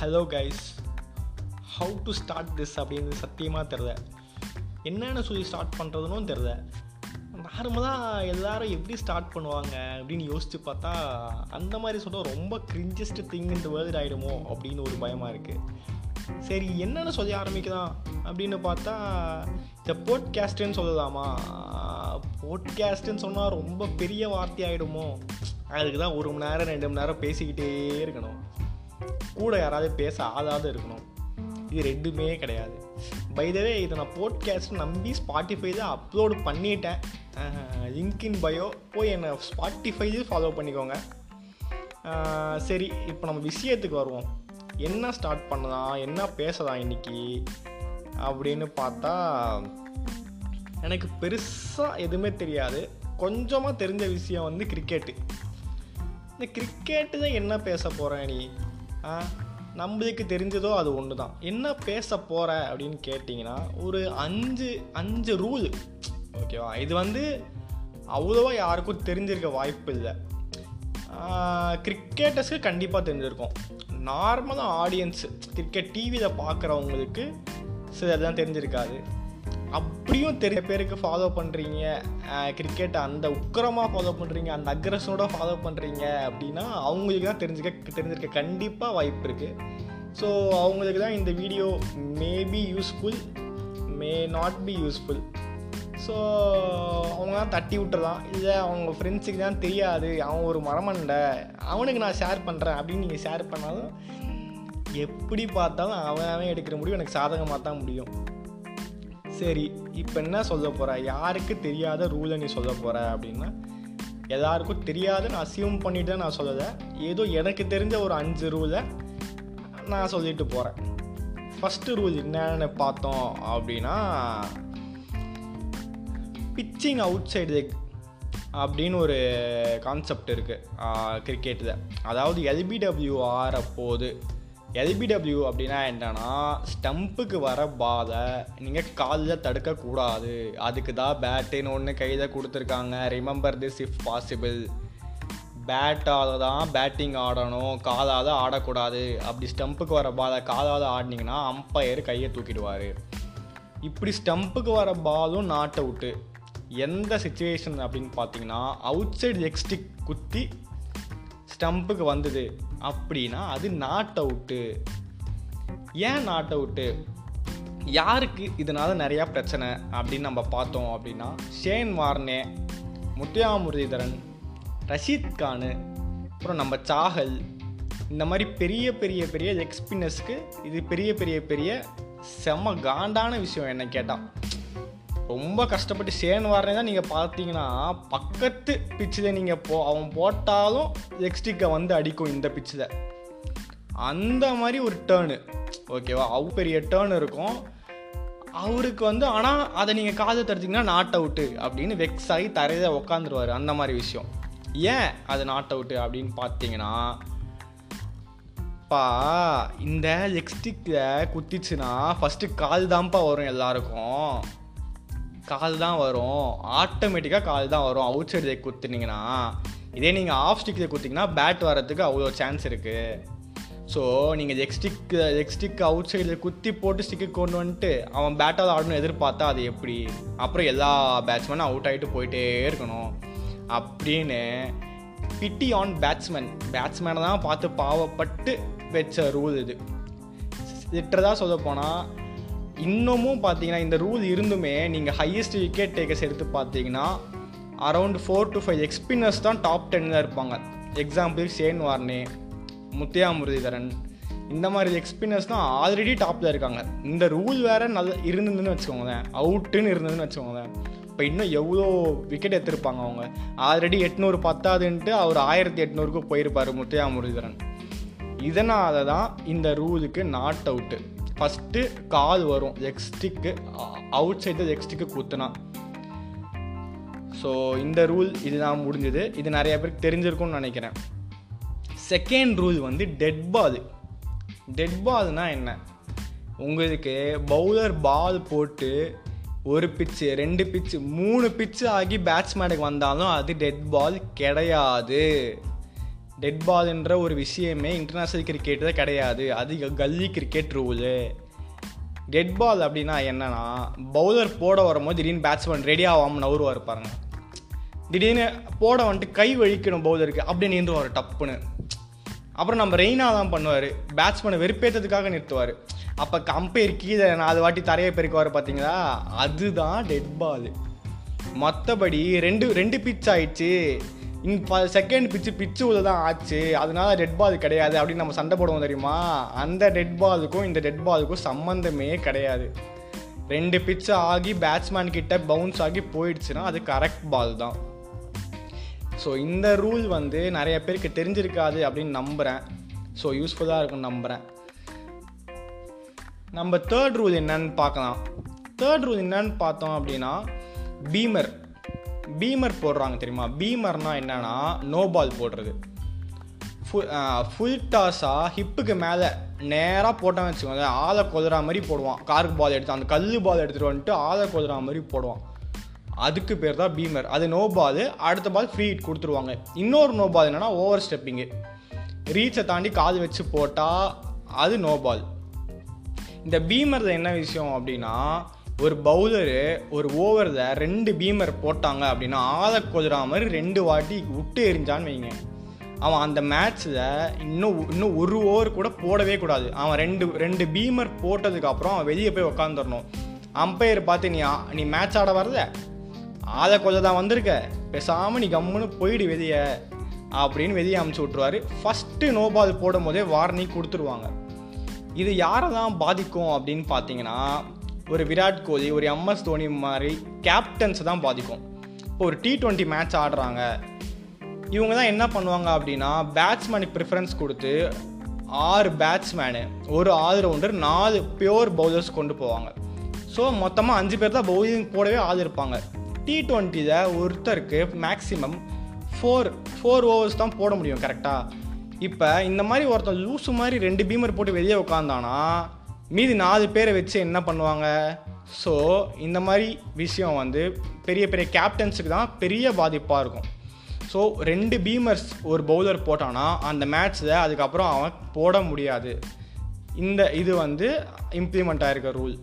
Hello guys how to start this அப்படின்னு சத்தியமாக தெரில என்னென்னு சொல்லி ஸ்டார்ட் பண்ணுறதுனும் தெரில நார்மலாக எல்லாரும் எப்படி ஸ்டார்ட் பண்ணுவாங்க அப்படின்னு யோசித்து பார்த்தா அந்த மாதிரி சொன்னால் ரொம்ப கிரிஞ்சஸ்ட் திங் இந்த வேர்ல்டு ஆகிடுமோ அப்படின்னு ஒரு பயமாக இருக்குது சரி என்னென்னு சொல்லி ஆரம்பிக்கலாம் அப்படின்னு பார்த்தா இந்த போட்காஸ்ட்டுன்னு சொல்லலாமா? போட்காஸ்ட்டுன்னு சொன்னால் ரொம்ப பெரிய வார்த்தை ஆகிடுமோ அதுக்கு தான் ஒரு மணி நேரம் ரெண்டு மணி நேரம் பேசிக்கிட்டே இருக்கணும். கூட யாராவது பேச ஆளாவது இருக்கணும். இது ரெண்டுமே கிடையாது. பைதவே இதை நான் போட்காஸ்ட் நம்பி ஸ்பாட்டிஃபைல அப்லோடு பண்ணிட்டேன். லிங்க் இன் பயோ போய் என்னை ஸ்பாட்டிஃபைலையும் ஃபாலோ பண்ணிக்கோங்க. சரி இப்போ நம்ம விஷயத்துக்கு வருவோம். என்ன ஸ்டார்ட் பண்ணலாம்? என்ன பேசலாம் இன்றைக்கி அப்படின்னு பார்த்தா எனக்கு பெருசாக எதுவுமே தெரியாது. கொஞ்சமாக தெரிஞ்ச விஷயம் வந்து கிரிக்கெட்டு இந்த கிரிக்கெட்டு தான் என்ன பேச போகிறேன் நீ? நம்மளுக்கு தெரிஞ்சதோ அது ஒன்று தான் என்ன பேச போகிற அப்படின்னு கேட்டிங்கன்னா ஒரு அஞ்சு அஞ்சு ரூல் ஓகேவா இது வந்து அவ்வளோவா யாருக்கும் தெரிஞ்சிருக்க வாய்ப்பு இல்லை. கிரிக்கெட்டர்ஸ்க்கு கண்டிப்பாக தெரிஞ்சிருக்கும். நார்மலாக ஆடியன்ஸு கிரிக்கெட் டிவியில் பார்க்குறவங்களுக்கு சிலதெல்லாம் தெரிஞ்சிருக்காது. இப்படியும் தெரிய பேருக்கு ஃபாலோ பண்ணுறீங்க கிரிக்கெட் அந்த உக்கரமாக ஃபாலோ பண்ணுறீங்க அந்த அக்ரஸனோட ஃபாலோ பண்ணுறீங்க அப்படின்னா அவங்களுக்கு தான் தெரிஞ்சுக்க தெரிஞ்சிருக்க கண்டிப்பாக வாய்ப்பு இருக்குது ஸோ அவங்களுக்கு தான் இந்த video maybe useful may not be useful so அவங்க தான் தட்டி விட்டுறலாம். இல்லை அவங்க ஃப்ரெண்ட்ஸுக்கு தான் தெரியாது. அவன் ஒரு மரமண்டை. அவனுக்கு நான் ஷேர் பண்ணுறேன் அப்படின்னு நீங்கள் ஷேர் பண்ணாலும் எப்படி பார்த்தாலும் அவன் அவன் எடுக்கிற முடிவு எனக்கு சாதகமாக தான் முடியும். சரி. இப்போ என்ன சொல்ல போகிற யாருக்கு தெரியாத ரூலை நீ சொல்ல போகிற அப்படின்னா எல்லாருக்கும் தெரியாதுன்னு அசியூம் பண்ணிட்டு தான் நான் சொல்லலை. ஏதோ எனக்கு தெரிஞ்ச ஒரு அஞ்சு ரூலை நான் சொல்லிட்டு போகிறேன் ஃபஸ்ட்டு ரூல் என்னன்னு பார்த்தோம் அப்படின்னா பிச்சிங் அவுட் சைடு லெக் அப்படின்னு ஒரு கான்செப்ட் இருக்குது கிரிக்கெட்டில் அதாவது எல்பிடபிள்யூ ஆற போது எல்பிடபிள்யூ அப்படின்னா என்னன்னா ஸ்டம்புக்கு வர பாலை நீங்கள் காலில் தடுக்கக்கூடாது. அதுக்கு தான் பேட்டுன்னு ஒன்று கையில் கொடுத்துருக்காங்க. ரிமெம்பர் திஸ் இஃப் பாசிபிள் பேட்டால் தான் பேட்டிங் ஆடணும். காலால் ஆடக்கூடாது. அப்படி ஸ்டம்புக்கு வர பாலை காலால் ஆடினீங்கன்னா அம்பையர் கையை தூக்கிடுவார். இப்படி ஸ்டம்புக்கு வர பாலும் நாட் அவுட்டு எந்த சுச்சுவேஷன் அப்படின்னு பார்த்தீங்கன்னா அவுட் சைடு எக்ஸ்டிக் குத்தி ஸ்டம்புக்கு வந்தது. அப்படின்னா அது நாட் அவுட்டு ஏன் நாட் அவுட்டு யாருக்கு இதனால் நிறையா பிரச்சனை அப்படின்னு நம்ம பார்த்தோம் அப்படின்னா ஷேன் வார்னே முத்தியா முரளிதரன் ரஷீத் கானு அப்புறம் நம்ம சாகல் இந்த மாதிரி பெரிய பெரிய பெரிய எக்ஸ்பீரியன்ஸ்க்கு இது பெரிய பெரிய பெரிய செம காண்டான விஷயம் என்ன கேட்டால் ரொம்ப கஷ்டப்பட்டு சேன் வரனே தான் நீங்கள் பார்த்தீங்கன்னா பக்கத்து பிச்சில் நீங்கள் போ அவன் போட்டாலும் எக்ஸ்டிக்கை வந்து அடிக்கும் இந்த பிச்சில் அந்த மாதிரி ஒரு டேர்னு ஓகேவா அவ்வளோ பெரிய டேர்ன் இருக்கும். அவருக்கு வந்து ஆனால் அதை நீங்கள் காதை தடுத்தீங்கன்னா நாட் அவுட்டு அப்படின்னு வெக்ஸ் ஆகி தரையில் உக்காந்துருவார். அந்த மாதிரி விஷயம். ஏன் அது நாட் அவுட்டு அப்படின்னு பார்த்தீங்கன்னா பா இந்த லெக்ஸ்டிக்கில் குத்திச்சுன்னா ஃபஸ்ட்டு கால் தான்ப்பா வரும் எல்லாருக்கும். கால் தான் வரும். ஆட்டோமேட்டிக்காக கால் தான் வரும். அவுட் சைடு குத்துனீங்கன்னா இதே நீங்கள் ஆஃப் ஸ்டிக்கில் குத்திங்கன்னா பேட் வரதுக்கு அவ்வளோ சான்ஸ் இருக்குது ஸோ நீங்கள் எக்ஸ்டிக் ஸ்டிக் ஸ்டிக் அவுட் சைடில் குத்தி போட்டு ஸ்டிக்கு கொண்டு வந்துட்டு அவன் பேட்டால் ஆடணும் எதிர்பார்த்தா அது எப்படி? அப்புறம் எல்லா பேட்ஸ்மேனும் அவுட் ஆகிட்டு போயிட்டே இருக்கணும். அப்படின்னு பிட்டி ஆன் பேட்ஸ்மேன் பேட்ஸ்மேனை தான் பார்த்து பாவப்பட்டு வச்ச ரூல் இது. லிட்டரதாக சொல்ல போனால் இன்னமும் பார்த்தீங்கன்னா இந்த ரூல் இருந்துமே நீங்கள் ஹையஸ்ட் விக்கெட் டேக்கர்ஸ் எடுத்து பார்த்தீங்கன்னா around four to five spinners தான் டாப் டென்னில் இருப்பாங்க. Example Shane Warne Muttiah Muralitharan இந்த மாதிரி எக்ஸ்பின்னர்ஸ் தான் ஆல்ரெடி டாப்பில் இருக்காங்க. இந்த ரூல் வேறு நல்ல இருந்ததுன்னு வச்சுக்கோங்களேன் அவுட்டுன்னு இருந்ததுன்னு வச்சுக்கோங்களேன். இப்போ இன்னும் எவ்வளோ விக்கெட் எடுத்திருப்பாங்க அவங்க? ஆல்ரெடி எட்நூறு பத்தாதுன்ட்டு அவர் ஆயிரத்தி எட்நூறுக்கு போயிருப்பார் முத்தையா முரளிதரன் இதனால் தான் இந்த ரூலுக்கு நாட் அவுட்டு ஃபஸ்ட்டு கால் வரும் எக்ஸ்டிக்கு அவுட் சைடு எக்ஸ்டிக்கு குத்துனா. ஸோ இந்த ரூல் இதுதான் முடிஞ்சது. இது நிறைய பேருக்கு தெரிஞ்சிருக்கும்னு நினைக்கிறேன். செகண்ட் ரூல் வந்து டெட் பால் டெட் பால்னால் என்ன? உங்களுக்கு பவுலர் பால் போட்டு ஒரு பிச்சு ரெண்டு பிச்சு மூணு பிச்சு ஆகி பேட்ஸ்மேனுக்கு வந்தாலும் அது டெட் பால் கிடையாது. டெட் பால்ன்ற ஒரு விஷயமே இன்டர்நேஷ்னல் கிரிக்கெட்டில் கிடையாது. அது gully cricket rule dead ball அப்படின்னா என்னன்னா பவுலர் போட வரும்போது திடீர்னு பேட்ஸ்மேன் ரெடி ஆகாமல் நவுருவார் பாருங்க. திடீர்னு போட வந்துட்டு கை வலிக்கணும் பவுலருக்கு அப்படியே நின்றுவார் டப்புன்னு. அப்புறம் நம்ம ரெய்னா தான் பண்ணுவார். பேட்ஸ்மேனை வெறுப்பேற்றதுக்காக நிறுத்துவார். அப்போ கம்பேர் கீழே நாலு வாட்டி தரையை பெருக்குவார் பார்த்தீங்களா அதுதான் டெட் பால் மற்றபடி ரெண்டு ரெண்டு பிச் ஆயிடுச்சு. செகண்ட் பிச்சு பிச்சு உள்ள தான் ஆச்சு. அதனால ரெட் பால் கிடையாது. அப்படின்னு நம்ம சண்டை போடுவோம் தெரியுமா? அந்த டெட் பாலுக்கும் இந்த டெட் பாலுக்கும் சம்மந்தமே கிடையாது. ரெண்டு பிச்சு ஆகி பேட்ஸ்மேன் கிட்ட பவுன்ஸ் ஆகி போயிடுச்சுன்னா அது கரெக்ட் பால் தான். ஸோ இந்த ரூல் வந்து நிறைய பேருக்கு தெரிஞ்சிருக்காது அப்படின்னு நம்புகிறேன் ஸோ யூஸ்ஃபுல்லாக இருக்கும்னு நம்புகிறேன் நம்ம தேர்ட் ரூல் என்னன்னு பார்க்கலாம். தேர்ட் ரூல் என்னன்னு பார்த்தோம் அப்படின்னா பீமர் பீமர் போடுறாங்க தெரியுமா? பீமர்னா என்னன்னா நோ பால் போடுறது. ஃபுல் ஃபுல் டாஸாக ஹிப்புக்கு மேலே நேராக போட்டான்னு வச்சுக்கோங்க ஆளை கொதுறா மாதிரி போடுவான். காருக்கு பால் எடுத்து அந்த கல் பால் எடுத்துகிட்டு வந்துட்டு ஆளை கொதுறா மாதிரி போடுவான். அதுக்கு பேர் தான் பீமர். அது நோ பால் அடுத்த பால் ஃப்ரீ ஹிட் கொடுத்துருவாங்க. இன்னொரு நோ பால் என்னென்னா ஓவர் ஸ்டெப்பிங்கு ரீச்சை தாண்டி காது வச்சு போட்டால் அது நோ பால் இந்த பீமரில் என்ன விஷயம் அப்படின்னா ஒரு பவுலரு ஒரு ஓவரில் ரெண்டு பீமர் போட்டாங்க அப்படின்னா ஆத கொதிரா மாதிரி ரெண்டு வாட்டி விட்டு எரிஞ்சான்னு வைங்க. அவன் அந்த மேட்ச்சில் இன்னும் இன்னும் ஒரு ஓவர் கூட போடவே கூடாது. அவன் ரெண்டு ரெண்டு பீமர் போட்டதுக்கு அப்புறம் அவன் வெளியே போய் உக்காந்துடணும் அம்பையர் பார்த்து நீ நீ மேட்ச் ஆட வரல? ஆத கொஞ்சம் தான் வந்திருக்க. பேசாமல் நீ கம்முன்னு போயிடு வெளியே அப்படின்னு வெளியே அமுச்சு விட்ருவாரு ஃபஸ்ட்டு நோ பால் போடும் போதே வார்னிங் கொடுத்துருவாங்க. இது யாரை தான் பாதிக்கும் அப்படின்னு பார்த்தீங்கன்னா ஒரு விராட் கோலி ஒரு எம்எஸ் தோனி மாதிரி கேப்டன்ஸை தான் பாதிக்கும். இப்போ ஒரு டி டுவெண்ட்டி மேட்ச் ஆடுறாங்க. இவங்க தான் என்ன பண்ணுவாங்க அப்படின்னா பேட்ஸ்மேனுக்கு ப்ரிஃபரன்ஸ் கொடுத்து ஆறு பேட்ஸ்மேனு ஒரு ஆல்ரவுண்டர் நாலு பியோர் பவுலர்ஸ் கொண்டு போவாங்க. ஸோ மொத்தமாக அஞ்சு பேர் தான் பவுலிங் போடவே ஆள் இருப்பாங்க டி டுவெண்ட்டியில் ஒருத்தருக்கு மேக்ஸிமம் ஃபோர் ஃபோர் ஓவர்ஸ் தான் போட முடியும் கரெக்டாக இப்போ இந்த மாதிரி ஒருத்தன் லூசு மாதிரி ரெண்டு பீமர் போட்டு வெளியே உட்காந்தானா மீதி நாலு பேரை வச்சு என்ன பண்ணுவாங்க? ஸோ இந்த மாதிரி விஷயம் வந்து பெரிய பெரிய கேப்டன்ஸுக்கு தான் பெரிய பாதிப்பாக இருக்கும். ஸோ ரெண்டு பீமர்ஸ் ஒரு பவுலர் போட்டானா அந்த மேட்ச்சில் அதுக்கப்புறம் அவன் போட முடியாது. இந்த இது வந்து இம்ப்ளிமெண்ட் ஆகிருக்க ரூல்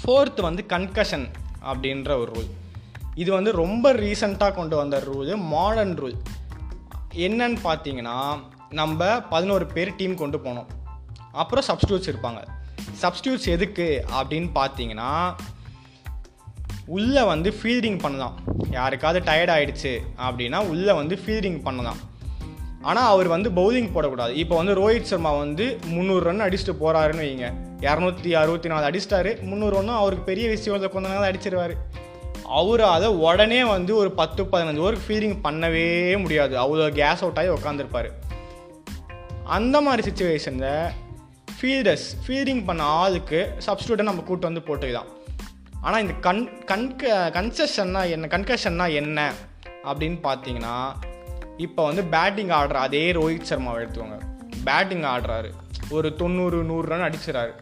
ஃபோர்த் வந்து கன்கஷன் அப்படின்ற ஒரு ரூல் இது வந்து ரொம்ப ரீசண்டாக கொண்டு வந்த ரூல் மாடர்ன் ரூல் என்னன்னு பார்த்தீங்கன்னா நம்ம பதினோரு பேர் டீம் கொண்டு போனோம். அப்புறம் சப்ஸ்டியூட்ஸ் இருப்பாங்க. சப்ஸ்டியூட்ஸ் எதுக்கு அப்படின்னு பார்த்தீங்கன்னா உள்ளே வந்து ஃபீல்டிங் பண்ணலாம் யாருக்காவது டயர்ட் ஆகிடுச்சு அப்படின்னா உள்ளே வந்து ஃபீல்டிங் பண்ணலாம் ஆனால் அவர் வந்து பவுலிங் போடக்கூடாது. இப்போ வந்து ரோஹித் சர்மா வந்து முந்நூறு ரன் அடிச்சுட்டு போகிறாருன்னு வைங்க. இரநூத்தி அறுபத்தி நாலு அடிச்சிட்டாரு. முந்நூறு ரன்னும் அவருக்கு பெரிய விஷயம் கொஞ்ச நாள் அடிச்சிருவார். அவர் அதை உடனே வந்து ஒரு பத்து பதினஞ்சு ஓவருக்கு ஃபீல்டிங் பண்ணவே முடியாது. அவ்வளோ கேஸ் அவுட் ஆகி உட்காந்துருப்பார் அந்த மாதிரி சுச்சுவேஷனில் ஃபீல்டர்ஸ் ஃபீல்டிங் பண்ண ஆளுக்கு சப்ஸ்டியூட்டை நம்ம கூட்டு வந்து போட்டுக்கலாம். ஆனால் இந்த கன் கன்க கன்செஷன்னா என்ன கன்கஷன்னா என்ன அப்படின்னு பார்த்தீங்கன்னா இப்போ வந்து பேட்டிங் ஆடுற அதே ரோஹித் சர்மாவை எடுத்துக்கோங்க. பேட்டிங் ஆடுறாரு. ஒரு தொண்ணூறு நூறு ரன் அடிச்சிடறாரு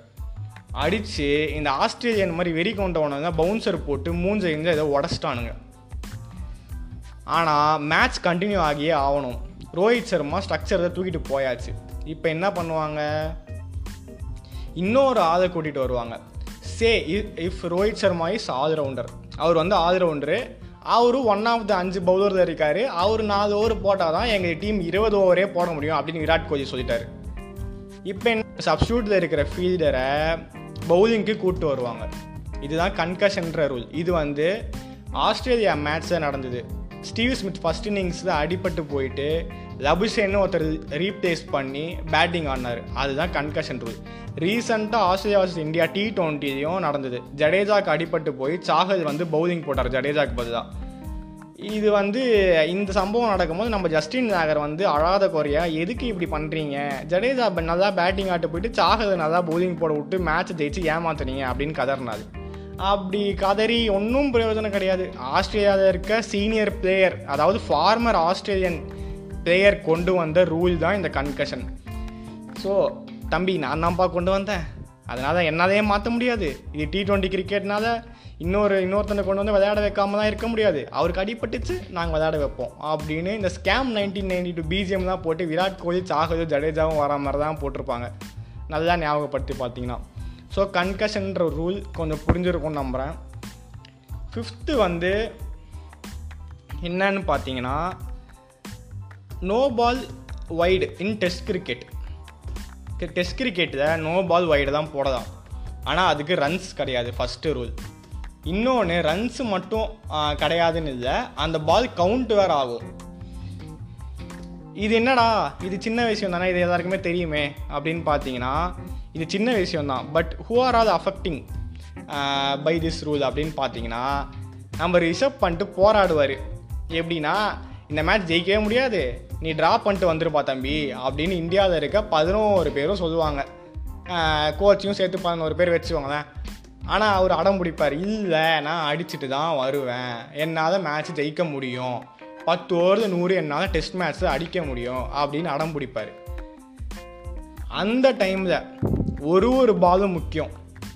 அடித்து இந்த ஆஸ்திரேலியன் மாதிரி வெறி கொண்டவனுங்க பவுன்சர் போட்டு மூஞ்ச இருந்து ஏதோ உடச்சிட்டானுங்க. ஆனால் மேட்ச் கண்டினியூ ஆகியே ஆகணும். ரோஹித் சர்மா ஸ்ட்ரக்சரை தூக்கிட்டு போயாச்சு. இப்போ என்ன பண்ணுவாங்க? இன்னொரு ஆளை கூட்டிகிட்டு வருவாங்க. Say if Rohit Sharma is allrounder அவர் வந்து ஆல்ரவுண்டரு அவரு ஒன் ஆஃப் த அஞ்சு பவுலர் இருக்கார். அவர் நாலு ஓவர் போட்டால் தான் எங்கள் டீம் இருபது ஓவரே போட முடியும் அப்படின்னு விராட் கோலி சொல்லிட்டாரு. இப்போ என்ன சப்ஸ்டியூட்டில் இருக்கிற ஃபீல்டரை பவுலிங்க்கு கூப்பிட்டு வருவாங்க. இதுதான் கன்கஷன்ற ரூல் இது வந்து ஆஸ்திரேலியா மேட்ச்சில் நடந்தது. ஸ்டீவ் ஸ்மித் ஃபர்ஸ்ட் இன்னிங்ஸில் அடிபட்டு போயிட்டு லபுசேன்னு ஒருத்தர் ரீப்ளேஸ் பண்ணி பேட்டிங் ஆடினார். அதுதான் கன்கஷன் ரூல் ரீசெண்டாக ஆஸ்திரேலியா வர்சஸ் இந்தியா டி டுவெண்ட்டிலையும் நடந்தது. ஜடேஜாக்கு அடிபட்டு போய் சாகல் வந்து பவுலிங் போட்டார் ஜடேஜாக்கு பதிலாக இது வந்து இந்த சம்பவம் நடக்கும்போது நம்ம ஜஸ்டின் நாகர் வந்து அழாத குறையா எதுக்கு இப்படி பண்ணுறீங்க ஜடேஜா நல்லா பேட்டிங் ஆட்டு போயிட்டு சாகதை நல்லா பவுலிங் போட விட்டு மேட்ச் ஜெயிச்சு ஏமாத்துனீங்க அப்படின்னு கதறினாரு. அப்படி கதறி ஒன்றும் பிரயோஜனம் கிடையாது. ஆஸ்திரேலியாவில் இருக்க சீனியர் பிளேயர் அதாவது ஃபார்மர் ஆஸ்திரேலியன் பிளேயர் கொண்டு வந்த ரூல் தான் இந்த கன்கஷன் ஸோ தம்பி நான் தான்ப்பா கொண்டு வந்தேன். அதனால் என்னாலேயே மாற்ற முடியாது. இது டி டுவெண்ட்டி கிரிக்கெட்னால இன்னொரு இன்னொருத்தனை கொண்டு வந்து விளையாட வைக்காம தான் இருக்க முடியாது. அவருக்கு அடிபட்டுச்சு நாங்கள் விளையாட வைப்போம். அப்படின்னு இந்த scam nineteen ninety two BGM தான் போட்டு விராட் கோலி சாகஜோ ஜடேஜாவும் வர மாதிரி தான் போட்டிருப்பாங்க. நல்லா ஞாபகப்படுத்தி பார்த்தீங்கன்னா. ஸோ கன்கஷன்ற ரூல் கொஞ்சம் புரிஞ்சிருக்கும்னு நம்புகிறேன் ஃபிஃப்த்து வந்து என்னன்னு பார்த்தீங்கன்னா no ball wide in test cricket test கிரிக்கெட்டில் நோ பால் வைடு தான் போடலாம். ஆனால் அதுக்கு ரன்ஸ் கிடையாது ஃபஸ்ட்டு ரூல் இன்னொன்று ரன்ஸு மட்டும் கிடையாதுன்னு இல்லை அந்த பால் கவுண்ட் வேறு ஆகும். இது என்னடா? இது சின்ன விஷயம் தானே இது எல்லாருக்குமே தெரியுமே அப்படின்னு பார்த்தீங்கன்னா இது சின்ன விஷயம் தான். But who are all affecting by this rule அப்படின்னு பார்த்தீங்கன்னா நம்ம ரிசர்வ் பண்ணிட்டு போராடுவார். எப்படின்னா இந்த மேட்ச் ஜெயிக்கவே முடியாது. நீ ட்ரா பண்ணிட்டு வந்துருப்பா தம்பி. அப்படின்னு இந்தியாவில் இருக்க பதினோரு பேரும் சொல்லுவாங்க. கோச்சையும் சேர்த்து பதினோரு பேர் வச்சுக்கோங்களேன். ஆனால் அவர் அடம் பிடிப்பார். இல்லை நான் அடிச்சுட்டு தான் வருவேன். என்னால் மேட்ச் ஜெயிக்க முடியும். பத்து ஓவர் நூறு என்னால் டெஸ்ட் மேட்ச்சில் அடிக்க முடியும். அப்படின்னு அடம் பிடிப்பார். அந்த டைமில் ஒரு ஒரு பாலும் முக்கியம்.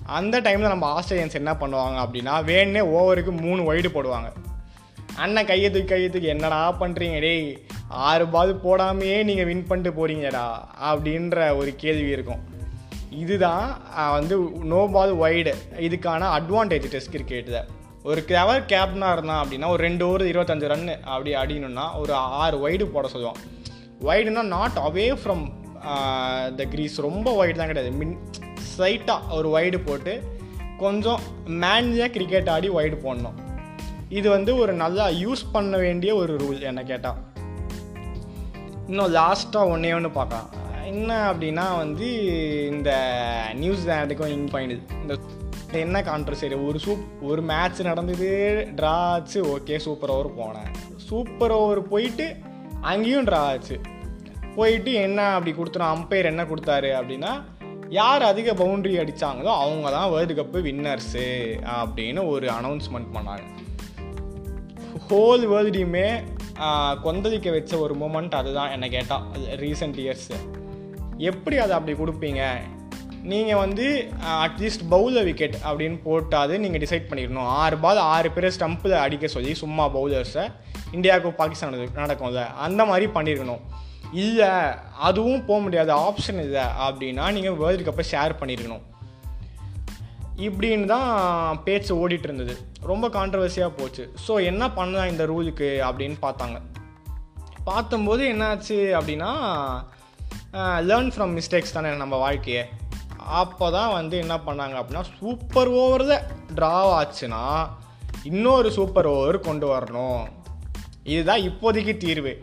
அந்த டைமில் நம்ம ஆஸ்திரேலியன்ஸ் என்ன பண்ணுவாங்க அப்படின்னா வேணே ஓவருக்கு மூணு ஒய்டு போடுவாங்க. அண்ணன் கையை தூக்கி கையை தூக்கி என்னடா பண்ணுறீங்க டேய் ஆறு பால் போடாமையே நீங்கள் வின் பண்ணிட்டு போகிறீங்கடா அப்படின்ற ஒரு கேள்வி இருக்கும். இதுதான் வந்து நோ பால் ஒய்டு இதுக்கான அட்வான்டேஜ் டெஸ்ட் கிரிக்கெட்டில் ஒரு கிளவர் கேப்டனாக இருந்தான் அப்படின்னா ஒரு ரெண்டு ஓவர் இருபத்தஞ்சு ரன்னு அப்படி அடிக்கணும்னா ஒரு ஆறு ஒய்டு போட சொல்லுவான். ஒய்டுனா not away from the crease ரொம்ப ஒய்டு தான் கிடையாது. மின் ஸ்லைட்டாக ஒரு ஒய்டு போட்டு கொஞ்சம் மேனேஜாக கிரிக்கெட் ஆடி ஒய்டு போடணும். இது வந்து ஒரு நல்லா யூஸ் பண்ண வேண்டிய ஒரு ரூல் என்ன கேட்டால் இன்னும் லாஸ்ட்டாக ஒன்றே ஒன்று பார்க்கலாம். என்ன அப்படின்னா வந்து இந்த நியூசிலாண்டுக்கும் இங் பாயிண்ட் இந்த என்ன கான்ட்ரவர்சரி ஒரு சூப் ஒரு மேட்ச் நடந்தது ட்ரா ஆச்சு ஓகே சூப்பர் ஓவர் போனேன். சூப்பர் ஓவர் போயிட்டு அங்கேயும் ட்ரா ஆச்சு. போயிட்டு என்ன அப்படி கொடுத்துரும் அம்பையர் என்ன கொடுத்தாரு அப்படின்னா யார் அதிக பவுண்ட்ரி அடித்தாங்களோ அவங்க தான் வேர்ல்டு கப்பு வின்னர்ஸு அப்படின்னு ஒரு அனௌன்ஸ்மெண்ட் பண்ணாங்க. ஹோல் வேர்ல்டையுமே கொந்தளிக்க வச்ச ஒரு மூமெண்ட் அதுதான் என்னை கேட்டால் ரீசெண்ட் இயர்ஸ் எப்படி அதை அப்படி கொடுப்பீங்க? நீங்கள் வந்து அட்லீஸ்ட் பவுலர் விக்கெட் அப்படின்னு போட்டாது நீங்கள் டிசைட் பண்ணிடணும். ஆறு பால் ஆறு பேர் ஸ்டம்பில் அடிக்க சொல்லி சும்மா பவுலர்ஸை இந்தியாவுக்கும் பாகிஸ்தானுக்கு நடக்கும்ல அந்த மாதிரி பண்ணியிருக்கணும் இல்லை அதுவும் போக முடியாது ஆப்ஷன் இல்லை அப்படின்னா நீங்கள் வேர்ல்டு கப்பை ஷேர் பண்ணியிருக்கணும் இப்படின்னு தான் பேச்சு ஓடிட்டு இருந்தது. ரொம்ப கான்ட்ரவர்சியாக போச்சு. ஸோ என்ன பண்ணலாம் இந்த ரூலுக்கு அப்படின்னு பார்த்தாங்க. பார்த்தம்போது என்னாச்சு அப்படின்னா லேர்ன் ஃப்ரம் மிஸ்டேக்ஸ் தானே நம்ம வாழ்க்கையை. அப்போ தான் வந்து என்ன பண்ணாங்க அப்படின்னா சூப்பர் ஓவரில் ட்ரா ஆச்சுன்னா இன்னொரு சூப்பர் ஓவர் கொண்டு வரணும். இதுதான் இப்போதைக்கு தீர்வு.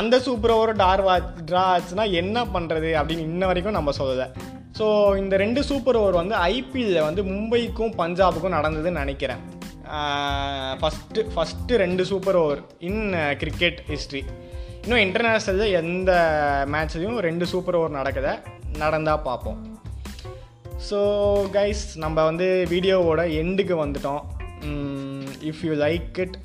அந்த சூப்பர் ஓவர் டார் வா ட்ரா ஆச்சுன்னா என்ன பண்ணுறது அப்படின்னு இன்ன வரைக்கும் நம்ம சொல்லலை. ஸோ இந்த ரெண்டு சூப்பர் ஓவர் வந்து ஐபிஎல்லில் வந்து மும்பைக்கும் பஞ்சாபுக்கும் நடந்ததுன்னு நினைக்கிறேன். ஃபஸ்ட்டு ஃபஸ்ட்டு ரெண்டு super over in cricket history இன்னும் இன்டர்நேஷ்னலில் எந்த மேட்ச்லேயும் ரெண்டு சூப்பர் ஓவர் நடக்குத நடந்தால் பார்ப்போம் ஸோ கைஸ் நம்ம வந்து வீடியோவோட எண்டுக்கு வந்துட்டோம் இஃப் யூ லைக் இட்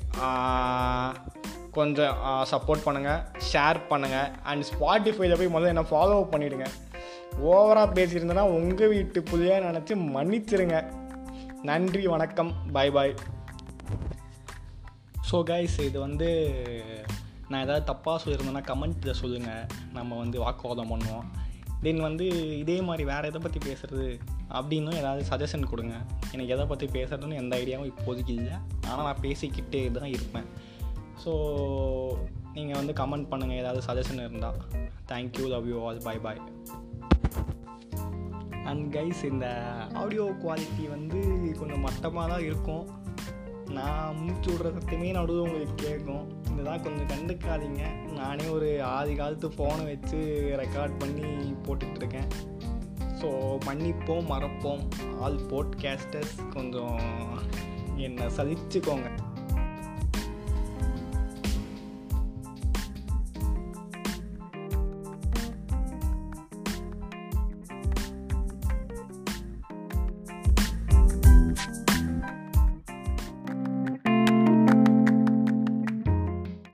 கொஞ்சம் சப்போர்ட் பண்ணுங்கள் ஷேர் பண்ணுங்கள் அண்ட் ஸ்பாட்டிஃபைல போய் முதல்ல என்ன ஃபாலோ பண்ணிவிடுங்க ஓவராக பேசியிருந்தேன்னா உங்கள் வீட்டு புள்ளையாக நினச்சி மன்னிச்சிருங்க நன்றி வணக்கம். பாய் பாய் ஸோ கைஸ் இது வந்து நான் ஏதாவது தப்பாக சொல்லியிருந்தேன்னா கமெண்ட்டில் சொல்லுங்கள் நம்ம வந்து வாக்குவாதம் பண்ணுவோம். தென் வந்து இதே மாதிரி வேறு எதை பற்றி பேசுகிறது அப்படின்னும் ஏதாவது சஜஷன் கொடுங்க. எனக்கு எதை பற்றி பேசுகிறதுன்னு எந்த ஐடியாவும் இப்போதைக்கு இல்லை. ஆனால் நான் பேசிக்கிட்டே தான் இருப்பேன். ஸோ நீங்கள் வந்து கமெண்ட் பண்ணுங்கள் ஏதாவது சஜஷன் இருந்தால் thank you love you all bye bye and guys இந்த ஆடியோ குவாலிட்டி வந்து கொஞ்சம் மட்டமாக தான் இருக்கும். நான் முடிச்சு விடுற சத்தமே நடுவில் உங்களுக்கு கேட்கும். இதுதான் கொஞ்சம் கண்டுக்காதீங்க. நானே ஒரு ஆதி காலத்து ஃபோனை வச்சு ரெக்கார்ட் பண்ணி போட்டுட்டு இருக்கேன் ஸோ மன்னிப்போம் மறப்போம். ஆல் போட்காஸ்டர்ஸ் கொஞ்சம் என்னை சலிச்சுக்கோங்க.